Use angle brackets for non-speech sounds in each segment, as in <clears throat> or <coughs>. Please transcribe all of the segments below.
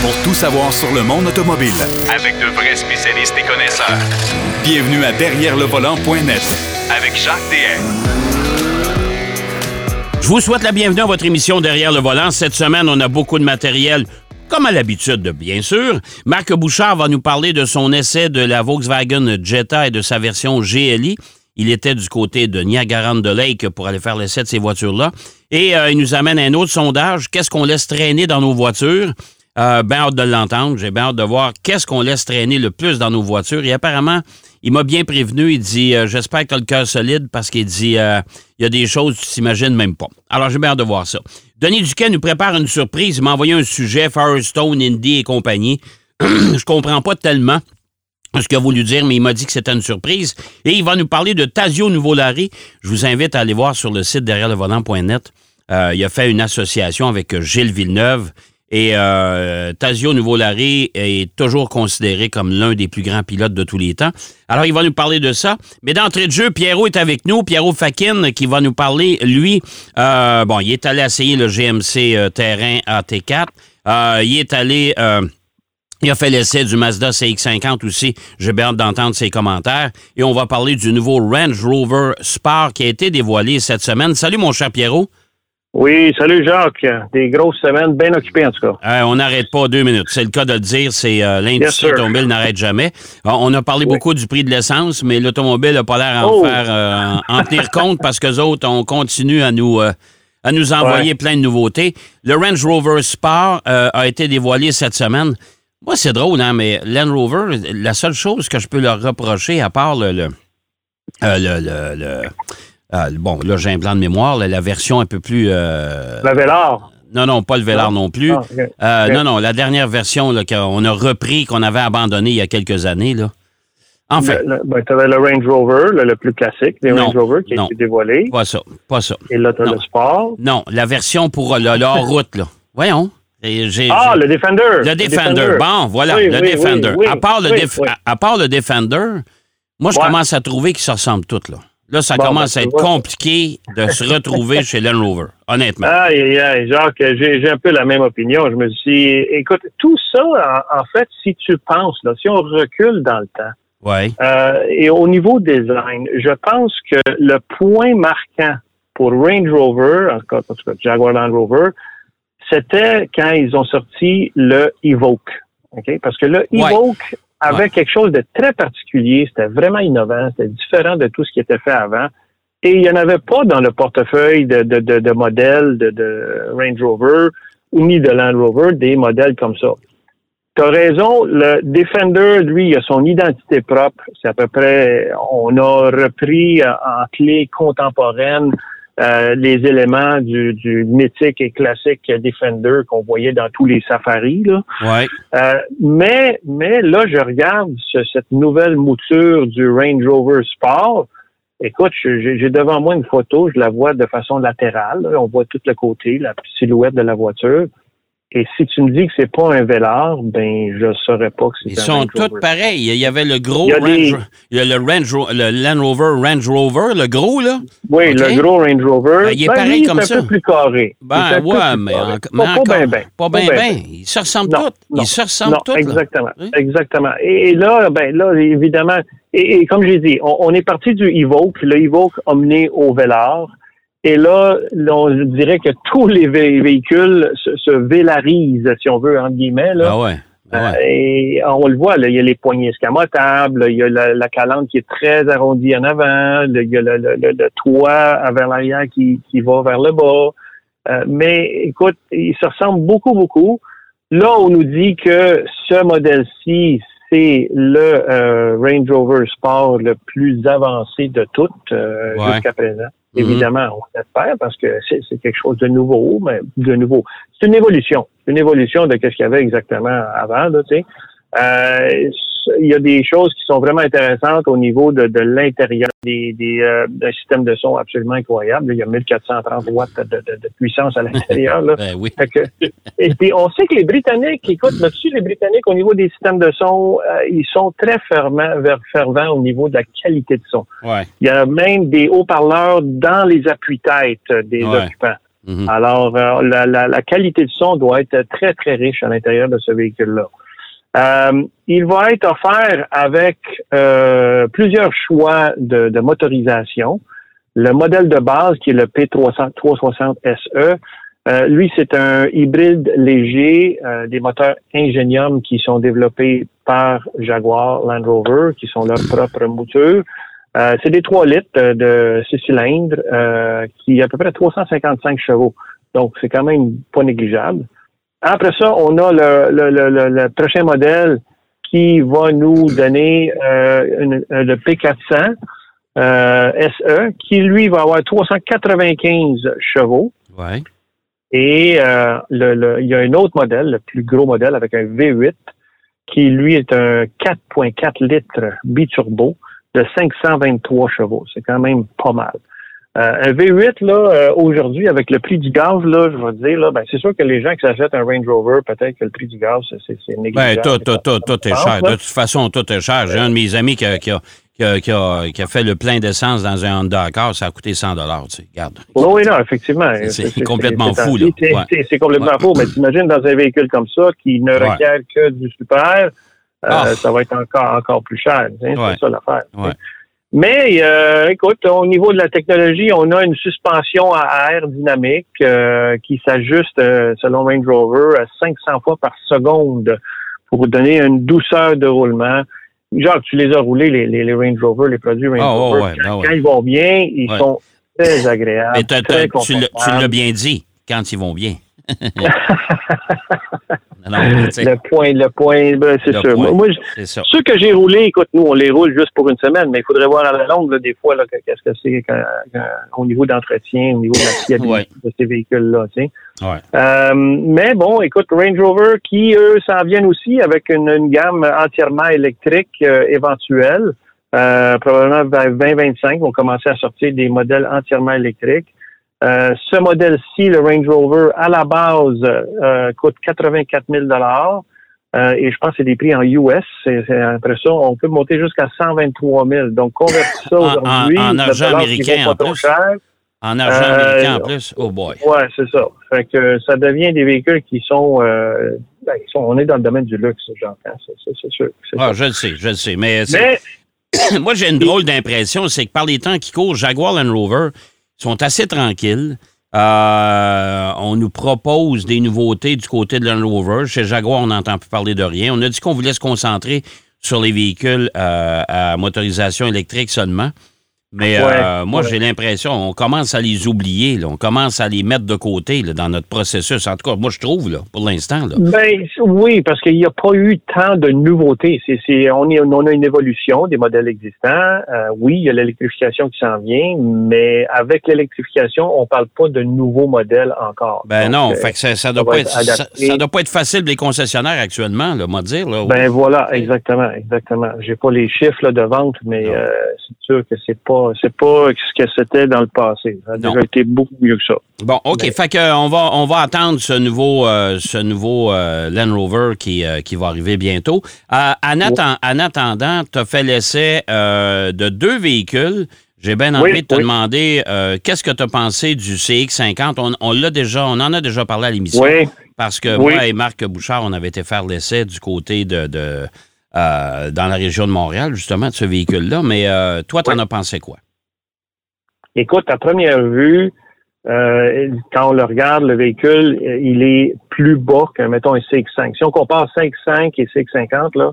pour tout savoir sur le monde automobile. Avec de vrais spécialistes et connaisseurs. Bienvenue à Derrière le volant.net Avec Jacques DM. Je vous souhaite la bienvenue à votre émission Derrière le volant. Cette semaine, on a beaucoup de matériel, comme à l'habitude, bien sûr. Marc Bouchard va nous parler de son essai de la Volkswagen Jetta et de sa version GLI. Il était du côté de Niagara-on-the-Lake pour aller faire l'essai de ces voitures-là. Et euh, il nous amène un autre sondage. Qu'est-ce qu'on laisse traîner dans nos voitures? Euh, bien hâte de l'entendre. J'ai bien hâte de voir qu'est-ce qu'on laisse traîner le plus dans nos voitures. Et apparemment, il m'a bien prévenu. Il dit euh, J'espère que tu as le cœur solide parce qu'il dit euh, Il y a des choses que tu t'imagines même pas. Alors, j'ai bien hâte de voir ça. Denis Duquet nous prépare une surprise. Il m'a envoyé un sujet Firestone, Indy et compagnie. <clears throat> Je comprends pas tellement ce qu'il a voulu dire, mais il m'a dit que c'était une surprise. Et il va nous parler de Tasio Nouveau-Larry. Je vous invite à aller voir sur le site derrière le volant.net. Euh, il a fait une association avec Gilles Villeneuve. Et euh, Tasio Nouveau-Larry est toujours considéré comme l'un des plus grands pilotes de tous les temps. Alors, il va nous parler de ça. Mais d'entrée de jeu, Pierrot est avec nous. Pierrot Fakin qui va nous parler, lui, euh, bon, il est allé essayer le GMC euh, Terrain AT4. Euh, il est allé... Euh, il a fait l'essai du Mazda CX-50 aussi. J'ai bien hâte d'entendre ses commentaires. Et on va parler du nouveau Range Rover Sport qui a été dévoilé cette semaine. Salut, mon cher Pierrot. Oui, salut Jacques. Des grosses semaines bien occupées en tout cas. Euh, on n'arrête pas deux minutes. C'est le cas de le dire. C'est euh, l'industrie automobile n'arrête jamais. On a parlé Oui. beaucoup du prix de l'essence, mais l'automobile n'a pas l'air à en Oh. faire euh, en tenir compte parce que autres, on continue à nous euh, à nous envoyer Ouais. plein de nouveautés. Le Range Rover Sport a été dévoilé cette semaine. Moi, c'est drôle, hein, mais Land Rover, la seule chose que je peux leur reprocher, à part le, le, le- le- le- euh, bon, là, j'ai un blanc de mémoire, là, la version un peu plus. euh, La Vélard. non, non, pas le Velar non plus. Ah. Euh. Non, non, la dernière version qu'on a repris, qu'on avait abandonnée il y a quelques années. Là. Enfin, Le- le- ben, tu avais le Range Rover, le, le plus classique des Non, Range Rover qui a été dévoilé. pas ça, pas ça. Et là, tu as Non. le Sport. Non, la version pour euh, le, le hors-route, <laughs> là. Voyons. Et Ah, le Defender. le Defender. Bon, voilà, Oui, le oui, Defender. oui, à, part le Def- à part le Defender, moi, je Ouais. commence à trouver qu'ils se ressemblent tous, là. Là, ça Bon, commence ben, à être vois. compliqué de se retrouver chez Land Rover, honnêtement. Aïe, aïe, aïe, Jacques, j'ai un peu la même opinion. Je me suis dit, écoute, tout ça, en, en fait, si tu penses, là, si on recule dans le temps, Ouais. Euh, et au niveau design, je pense que le point marquant pour Range Rover, en tout cas, en tout cas, Jaguar Land Rover, c'était quand ils ont sorti le Evoque. OK? Parce que le Ouais. Avait Ouais. quelque chose de très particulier, c'était vraiment innovant, c'était différent de tout ce qui était fait avant. Et il n'y en avait pas dans le portefeuille de, de, de, de modèles de, de Range Rover ou ni de Land Rover des modèles comme ça. Tu as raison, le Defender, lui, il a son identité propre. C'est à peu près, on a repris en clé contemporaine euh, les éléments du, du mythique et classique Defender qu'on voyait dans tous les safaris. Là. Ouais. Euh, mais, mais là, je regarde ce- cette nouvelle mouture du Range Rover Sport. Écoute, j'ai devant moi une photo, je la vois de façon latérale. là. On voit tout le côté, la silhouette de la voiture. Et si tu me dis que c'est pas un Velar, ben je saurais pas que c'est Ils un sont Range tous pareils. Il y avait le gros Il y a Range, des- il y a le, Range Ro- le Land Rover Range Rover, le gros, là. Oui, le gros Range Rover. Ben, il est ben, pareil lui, comme c'est ça. un peu plus carré. Il est Ben, un peu ouais, plus mais, en- mais pas, pas encore, bien, bien. Pas bien, ben, bien. Ils se ressemblent Non, tous. non, Ils se ressemblent Non, tous. exactement, exactement. Et, là, ben là, évidemment, et, et comme j'ai dit, on, on est parti du Evoque. Le Evoque a mené au Velar. Et là, on dirait que tous les vé- véhicules se, se vélarisent, si on veut, entre guillemets. Là. Ah ouais. ah ouais. Euh, et on le voit, là, il y a les poignées escamotables, il y a la, la calandre qui est très arrondie en avant, le- il y a le, le- le- le toit vers l'arrière qui, qui va vers le bas. Euh, mais écoute, ils se ressemblent beaucoup, beaucoup. Là, on nous dit que ce modèle-ci, c'est le euh, Range Rover Sport le plus avancé de toutes euh, Ouais. jusqu'à présent. Mhm. Évidemment, on l'espère parce que c'est quelque chose de nouveau, mais de nouveau. C'est une évolution. C'est une évolution de ce qu'il y avait exactement avant, tu sais. Euh, il y a des choses qui sont vraiment intéressantes au niveau de, de l'intérieur des, des euh, d'un système de son absolument incroyable. Il y a 1430 watts de, de- de puissance à l'intérieur. là. <laughs> Ben oui. Fait que, et puis, on sait que les Britanniques, écoute, là-dessus, les Britanniques, au niveau des systèmes de son, euh, ils sont très fervents, fervents au niveau de la qualité de son. Ouais. Il y a même des haut-parleurs dans les appuis-têtes des Ouais. occupants. Mhm. Alors, euh, la, la- la qualité de son doit être très, très riche à l'intérieur de ce véhicule-là. Euh, il va être offert avec euh, plusieurs choix de, de motorisation. Le modèle de base, qui est le P360 SE, euh, lui, c'est un hybride léger, euh, des moteurs Ingenium qui sont développés par Jaguar Land Rover, qui sont leurs propres moutures. Euh, c'est des 3 litres de 6 cylindres euh, qui a à peu près 355 chevaux. Donc, c'est quand même pas négligeable. Après ça, on a le, le, le, le- prochain modèle qui va nous donner euh, une- euh, le P400 euh, SE, qui lui va avoir 395 chevaux. Ouais. Et euh, le, le- il y a un autre modèle, le plus gros modèle avec un V8, qui lui est un 4.4 litres biturbo de 523 chevaux. C'est quand même pas mal. Euh, un V8, là, euh, aujourd'hui, avec le prix du gaz, là, je vais te dire, là, ben, c'est sûr que les gens qui s'achètent un Range Rover, peut-être que le prix du gaz, c'est, Ben, négligeable. tout, tout, tout, tout est cher. là. De toute façon, tout est cher. J'ai un de mes amis qui a, qui a, qui a, qui a- qui a fait le plein d'essence dans un Honda Accord. Ça a coûté 100 tu sais. Regarde. Oui, oui, non, effectivement. C'est complètement fou, là. C'est, Ouais. c'est- c'est complètement Ouais. fou. Mais t'imagines dans un véhicule comme ça qui ne Ouais. requiert que du super, euh, Ah. ça va être encore, encore plus cher. C'est ça l'affaire. Mais euh, écoute, au niveau de la technologie, on a une suspension à air dynamique euh, qui s'ajuste euh, selon Range Rover à 500 fois par seconde pour vous donner une douceur de roulement. Genre, tu les as roulés, les, les, les Range Rover, les produits Range Ah, ouais, Rover. ouais, quand, ben ouais. quand ils vont bien, ils Ouais. sont très agréables. Mais t'as- très t'as- tu l'as bien dit, quand ils vont bien. <laughs> non, Le point, le point, ben, c'est sûr. point. Moi, je- ceux que j'ai roulés, écoute, nous, on les roule juste pour une semaine, mais il faudrait voir à la longue, là, des fois, qu'est-ce que c'est au niveau d'entretien, au niveau de la fiabilité Ouais. de ces véhicules-là. Ouais. Euh, mais bon, écoute, Range Rover, qui, eux, s'en viennent aussi avec une, une gamme entièrement électrique euh, éventuelle. Euh, probablement vers 2025, vont commencer à sortir des modèles entièrement électriques. Euh, ce modèle-ci, le Range Rover, à la base, euh, coûte 84 000 euh, et je pense que c'est des prix en US. Après ça, on peut monter jusqu'à 123 000 Donc, convertir ça En- en- aujourd'hui. en argent américain, en plus. cher. En argent américain en plus, oh boy. Ouais, c'est ça. Fait que ça devient des véhicules qui sont, euh, ben, sont- on est dans le domaine du luxe, j'entends. C'est, sûr. Ah, je le sais, je le sais. Mais, Mais <coughs> moi, j'ai une drôle d'impression, c'est que par les temps qui courent, Jaguar Land Rover sont assez tranquilles. Euh, on nous propose des nouveautés du côté de Land Rover. Chez Jaguar, on n'entend plus parler de rien. On a dit qu'on voulait se concentrer sur les véhicules euh, à motorisation électrique seulement. Mais euh, moi, ouais. j'ai l'impression, on commence à les oublier. là. On commence à les mettre de côté là, dans notre processus. En tout cas, moi, je trouve, là, pour l'instant. Ben oui, parce qu'il n'y a pas eu tant de nouveautés. C'est, on, a une évolution des modèles existants. Euh, oui, il y a l'électrification qui s'en vient, mais avec l'électrification, on parle pas de nouveaux modèles encore. Ben Donc, non, euh, fait que ça, ça ça doit pas être être, ça, adapté. ça doit pas être facile pour les concessionnaires actuellement, là, moi dire. Là, Ben voilà, exactement, exactement. J'ai pas les chiffres là, de vente, mais euh, c'est sûr que c'est pas c'est pas ce que c'était dans le passé. Ça a Non. déjà été beaucoup mieux que ça. Bon, OK. Mais- Fait que euh, on va on va attendre ce nouveau euh, ce nouveau euh, Land Rover qui, euh, qui va arriver bientôt. En, atten- en attendant, tu as fait l'essai de deux véhicules. J'ai bien envie Oui, de te oui. demander qu'est-ce que tu as pensé du CX50. On, on l'a déjà, on en a déjà parlé à l'émission. Oui. Parce que Oui. moi et Marc Bouchard, on avait été faire l'essai du côté de, de euh, dans la région de Montréal, justement, de ce véhicule-là. Mais euh, toi, tu en Oui. as pensé quoi? Écoute, à première vue, euh, quand on le regarde, le véhicule, il est plus bas qu'un, mettons, un CX5. Si on compare 5.5 et CX50, là,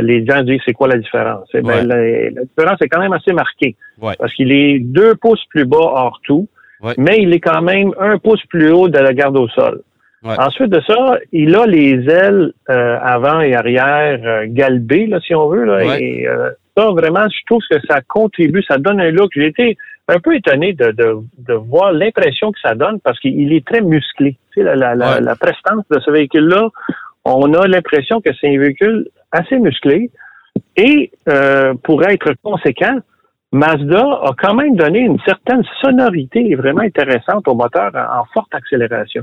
les gens disent c'est quoi la différence? Eh Ouais. ben, la, la différence est quand même assez marquée. Ouais. Parce qu'il est deux pouces plus bas hors tout, Ouais. mais il est quand même un pouce plus haut de la garde au sol. Ouais. Ensuite de ça, il a les ailes euh, avant et arrière euh, galbées, là, si on veut. Là, Ouais. Et euh, ça, vraiment, je trouve que ça contribue, ça donne un look. J'ai été un peu étonné de, de, de voir l'impression que ça donne parce qu'il est très musclé. Tu sais, la, la, la, Ouais. la prestance de ce véhicule-là, on a l'impression que c'est un véhicule assez musclé. Et euh, pour être conséquent, Mazda a quand même donné une certaine sonorité vraiment intéressante au moteur en, en forte accélération.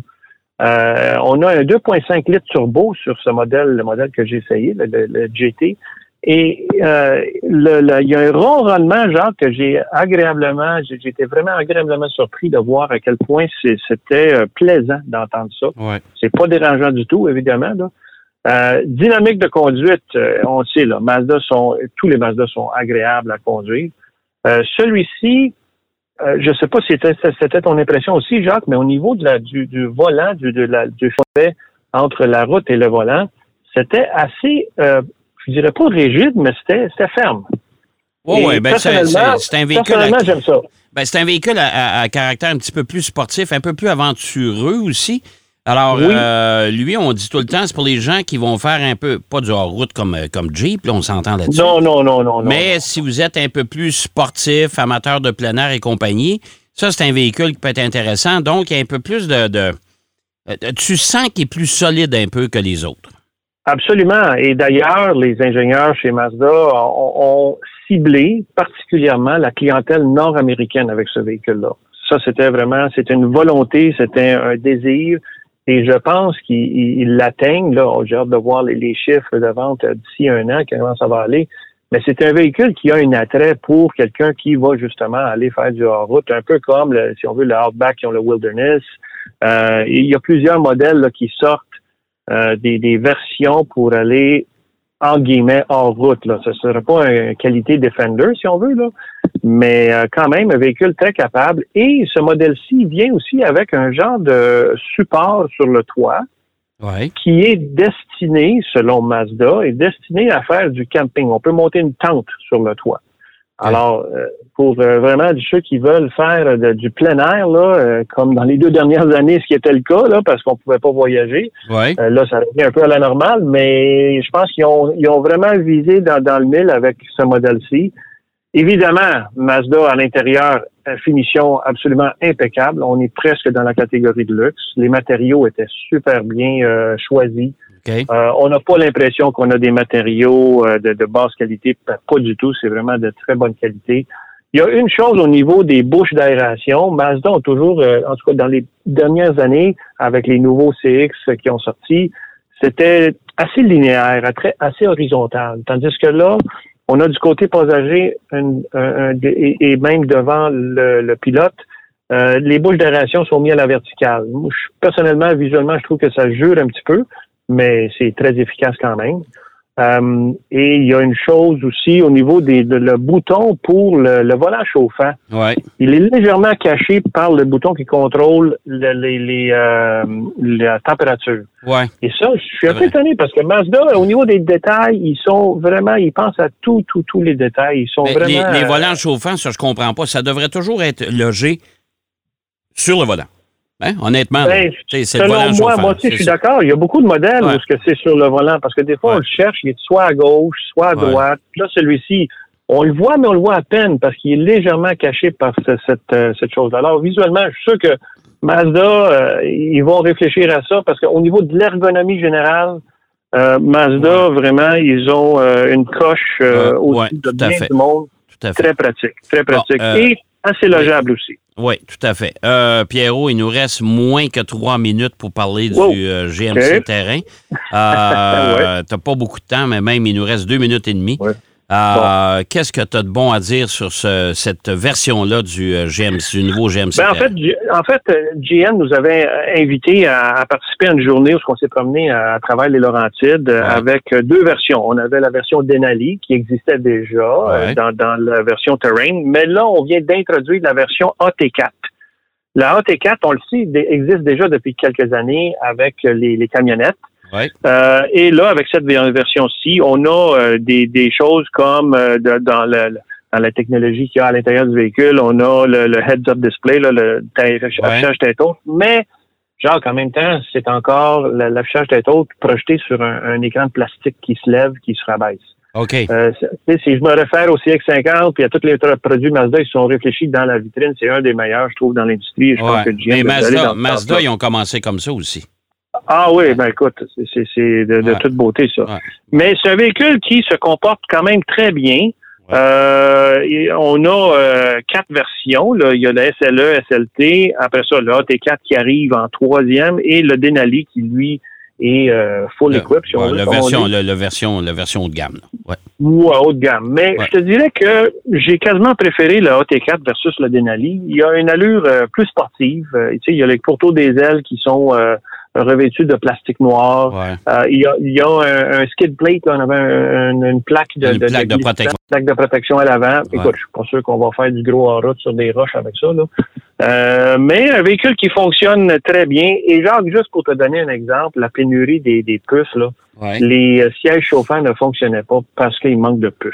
Euh, on a un 2.5 litres turbo sur ce modèle, le modèle que j'ai essayé, le, le- le GT. Et euh, le, il y a un ronronnement, Jacques, que j'ai agréablement, été vraiment agréablement surpris de voir à quel point c'était euh, plaisant d'entendre ça. Ouais. C'est pas dérangeant du tout, évidemment. Là. Dynamique de conduite, on le sait, là, Mazda sont, tous les Mazda sont agréables à conduire. Celui-ci, euh, je sais pas si c'était c'était ton impression aussi, Jacques, mais au niveau de la, du, du volant, du, de la, du entre la route et le volant, c'était assez, euh, je dirais pas rigide, mais c'était ferme. Oui, Et ouais, ben, c'est un véhicule. à- Personnellement, j'aime ça. Ben, c'est un véhicule à, à- à caractère un petit peu plus sportif, un peu plus aventureux aussi. Alors, Oui. euh, lui, on dit tout le temps, c'est pour les gens qui vont faire un peu, pas du hors-route comme, euh, comme Jeep, là, on s'entend là-dessus. Non, non, non, non, non. Mais si vous êtes un peu plus sportif, amateur de plein air et compagnie, ça, c'est un véhicule qui peut être intéressant. Donc, il y a un peu plus de. de- euh, tu sens qu'il est plus solide un peu que les autres. Absolument. Et d'ailleurs, les ingénieurs chez Mazda ont, ont ciblé particulièrement la clientèle nord-américaine avec ce véhicule-là. Ça, c'était vraiment, c'était une volonté, c'était un désir. Et je pense qu'ils ils- ils l'atteignent. Là, j'ai hâte de voir les, les chiffres de vente euh, d'ici un an, comment ça va aller. Mais c'est un véhicule qui a un attrait pour quelqu'un qui va justement aller faire du hors-route, un peu comme, le- si on veut, le Outback, qui ont le Wilderness. Euh, il y a plusieurs modèles là, qui sortent euh, des, des versions pour aller en guillemets hors route. Là. Ce ne serait pas une qualité Defender, si on veut, là. mais euh, quand même un véhicule très capable. Et ce modèle-ci vient aussi avec un genre de support sur le toit qui est destiné, selon Mazda, est destiné à faire du camping. On peut monter une tente sur le toit. Alors, euh, pour euh, vraiment ceux qui veulent faire de- du plein air, là, euh, comme dans les deux dernières années, ce qui était le cas, là, parce qu'on pouvait pas voyager, euh, là, ça revient un peu à la normale, mais je pense qu'ils ont, ils ont vraiment visé dans, dans le mille avec ce modèle-ci. Évidemment, Mazda à l'intérieur, euh, finition absolument impeccable. On est presque dans la catégorie de luxe. Les matériaux étaient super bien euh, choisis. Euh, on n'a pas l'impression qu'on a des matériaux euh, de, basse qualité, pas du tout. C'est vraiment de très bonne qualité. Il y a une chose au niveau des bouches d'aération. Mazda ont toujours, euh, en tout cas dans les dernières années, avec les nouveaux CX qui ont sorti, c'était assez linéaire, assez horizontal. Tandis que là, on a du côté passager et, même devant le, pilote, les bouches d'aération sont mises à la verticale. Personnellement, visuellement, je trouve que ça jure un petit peu, mais c'est très efficace quand même. Euh, et il y a une chose aussi au niveau des de, le bouton pour le, le volant chauffant. Oui. Il est légèrement caché par le bouton qui contrôle le- les, les, euh, la température. Oui. Et ça, je suis un peu étonné parce que Mazda, au niveau des détails, ils sont vraiment, ils pensent à tout, tout, tous les détails. Ils sont Mais les, vraiment. les euh, volants chauffants, ça, je comprends pas. Ça devrait toujours être logé sur le volant. Hein? Honnêtement, Ben, Selon moi, moi aussi, je suis d'accord. Il y a beaucoup de modèles Ouais. où ce que c'est sur le volant parce que des fois, Ouais. on le cherche, il est soit à gauche, soit à Ouais. droite. Là, celui-ci, on le voit, mais on le voit à peine parce qu'il est légèrement caché par ce- cette, euh, cette chose-là. Alors, visuellement, je suis sûr que Mazda, euh, ils vont réfléchir à ça parce qu'au niveau de l'ergonomie générale, euh, Mazda, vraiment, ils ont euh, une coche aussi de bien fait. du monde. Tout à fait. Très pratique, très pratique. Et assez logeable aussi. Oui, tout à fait. Euh, Pierrot, il nous reste moins que trois minutes pour parler Wow. du euh, GMC terrain. <laughs> Euh, T'as pas beaucoup de temps, mais même il nous reste deux minutes et demie. Ouais. Euh, Qu'est-ce que tu as de bon à dire sur ce- cette version-là du, euh, GMC, du nouveau GMC Ben, en terrain? fait, G- en fait, euh, GM nous avait euh, invité à, à participer à une journée où on s'est promené à, à travers les Laurentides euh, Ouais. avec euh, deux versions. On avait la version Denali qui existait déjà euh, Ouais. dans, dans la version Terrain, mais là, on vient d'introduire la version AT4. La AT4, on le sait, existe déjà depuis quelques années avec euh, les, les camionnettes. Ouais. Euh, et là, avec cette ver- version-ci, on a euh, des, des choses comme euh, de- dans, le, dans la technologie qu'il y a à l'intérieur du véhicule, on a le, le heads-up display, là, le affichage tête haute, mais genre en même temps, c'est encore la- l'affichage tête haute projeté sur un, un écran de plastique qui se lève, qui se rabaisse. OK. Euh, si je me réfère au CX-50 puis à tous les tra- produits Mazda, ils sont réfléchis dans la vitrine. C'est un des meilleurs, je trouve, dans l'industrie. Je pense Ouais. que GM Mais Mazda, Mazda, ils ont commencé comme ça aussi. Ah oui, ben écoute, c'est- de, de Ouais. toute beauté, ça. Ouais. Mais c'est un véhicule qui se comporte quand même très bien. Ouais. Euh, et on a euh, quatre versions. Là. Il y a le SLE, SLT, après ça, le AT4 qui arrive en troisième et le Denali qui, lui, et euh, full Le- equip, si on ouais, veut. la, version, le- version, la version haut de gamme. là. Ouais. ou à haut de gamme. Mais je te dirais que j'ai quasiment préféré le AT4 versus le Denali. Il y a une allure euh, plus sportive. Euh, tu sais, il y a les courteaux des ailes qui sont revêtus de plastique noir. Ouais. Euh, il y a, y a un, un skid plate, là, on avait un- un- une plaque de, Une plaque de protection. plaque de protection à l'avant. Ouais. Écoute, je suis pas sûr qu'on va faire du gros en route sur des roches avec ça. Là. Euh, mais un véhicule qui fonctionne très bien. Et Jacques, juste pour te donner un exemple, la pénurie des, des puces, là, Ouais. les euh, sièges chauffants ne fonctionnaient pas parce qu'il manque de puces.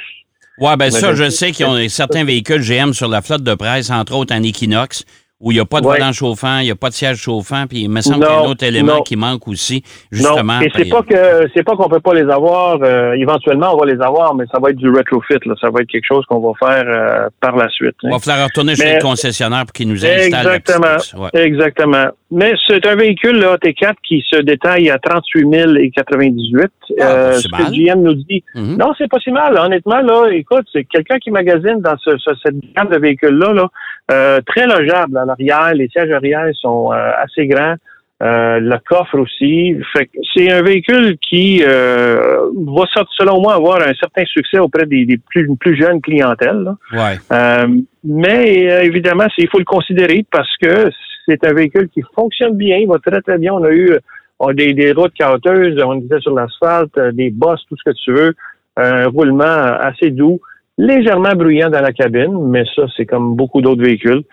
Ouais, ben ça, je sais qu'ils ont certains véhicules GM sur la flotte de presse, entre autres un Equinox, où il n'y a pas de Ouais. volant chauffant, il n'y a pas de siège chauffant, puis il me semble qu'il y a un autre élément non. qui manque aussi, justement. non, et c'est puis- pas que c'est pas qu'on peut pas les avoir. euh, éventuellement, on va les avoir, mais ça va être du retrofit. Là. Ça va être quelque chose qu'on va faire euh, par la suite. hein. Il va falloir retourner chez le concessionnaire pour qu'il nous installe Exactement. Ouais. Exactement. Mais c'est un véhicule, le AT4, qui se détaille à 38 098. Ah, Euh, ce mal. que GM nous dit. Mhm. Non, c'est pas si mal. Honnêtement, là, écoute, c'est quelqu'un qui magasine dans ce, ce- cette gamme de véhicules-là, là, euh, très logeable Les sièges arrière sont euh, assez grands. Euh, le coffre aussi. Fait c'est un véhicule qui euh, va, selon moi, avoir un certain succès auprès des, des plus, plus jeunes clientèles. là. Ouais. Euh, mais évidemment, il faut le considérer parce que c'est un véhicule qui fonctionne bien, il va très très bien. On a eu on a des, des routes caoteuses, on était sur l'asphalte, des bosses, tout ce que tu veux, un roulement assez doux, légèrement bruyant dans la cabine, mais ça c'est comme beaucoup d'autres véhicules.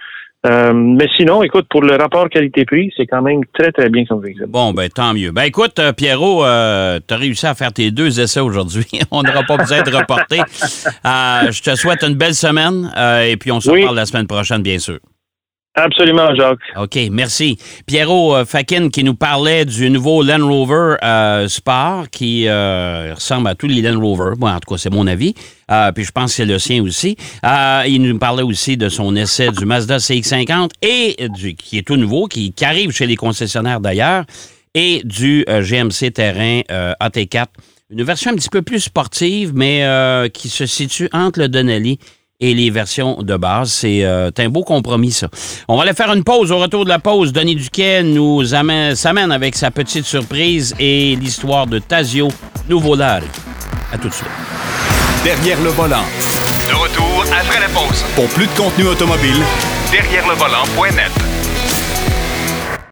Euh, mais sinon, écoute, pour le rapport qualité-prix, c'est quand même très très bien comme véhicule. Bon, ben tant mieux. Ben écoute, euh, Pierrot, euh, tu as réussi à faire tes deux essais aujourd'hui. <laughs> On n'aura pas besoin de reporter. Euh, je te souhaite une belle semaine euh, et puis on se Oui. reparle la semaine prochaine, bien sûr. Absolument, Jacques. OK, merci. Pierrot euh, Fakin qui nous parlait du nouveau Land Rover euh, Sport qui euh, ressemble à tous les Land Rover. Bon, en tout cas, c'est mon avis. Puis je pense que c'est le sien aussi. Il nous parlait aussi de son essai du Mazda CX-50 et du qui est tout nouveau, qui, qui arrive chez les concessionnaires d'ailleurs, et du GMC Terrain euh, AT4. Une version un petit peu plus sportive, mais qui se situe entre le Denali et les versions de base. C'est euh, un beau compromis, ça. On va aller faire une pause. Au retour de la pause, Denis Duquet nous amène, s'amène avec sa petite surprise et l'histoire de Tazio Nuvolari. À tout de suite. Derrière le volant. De retour après la pause. Pour plus de contenu automobile, Derrière le volant.net.